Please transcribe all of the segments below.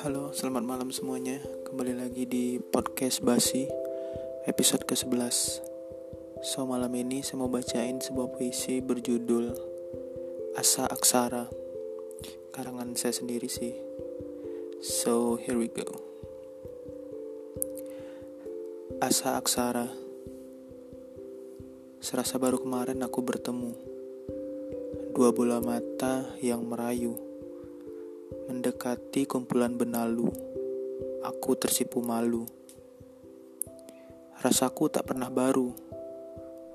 Halo, selamat malam semuanya. Kembali lagi di podcast Basi episode ke-11. So, malam ini saya mau bacain sebuah puisi berjudul Asa Aksara. Karangan saya sendiri sih. So, here we go. Asa Aksara. Serasa baru kemarin aku bertemu. Dua bola mata yang merayu Mendekati kumpulan benalu, aku tersipu malu. Rasaku tak pernah baru,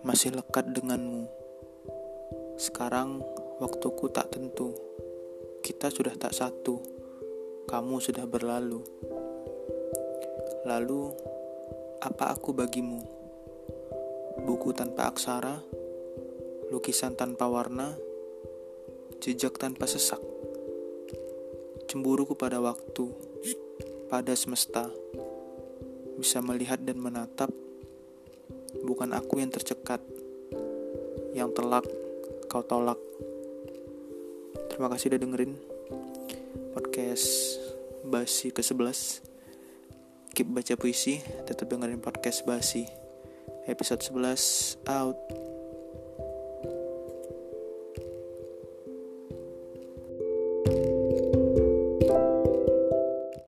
masih lekat denganmu. Sekarang waktuku tak tentu, kita sudah tak satu, kamu sudah berlalu. Lalu, apa aku bagimu? Buku tanpa aksara, lukisan tanpa warna, jejak tanpa sesak Cemburuku kepada waktu, pada semesta, bisa melihat dan menatap, bukan aku yang tercekat, yang telak, kau tolak. Terima kasih udah dengerin podcast Basi ke-11. Keep baca puisi, tetap dengerin podcast Basi. Episode 11 out.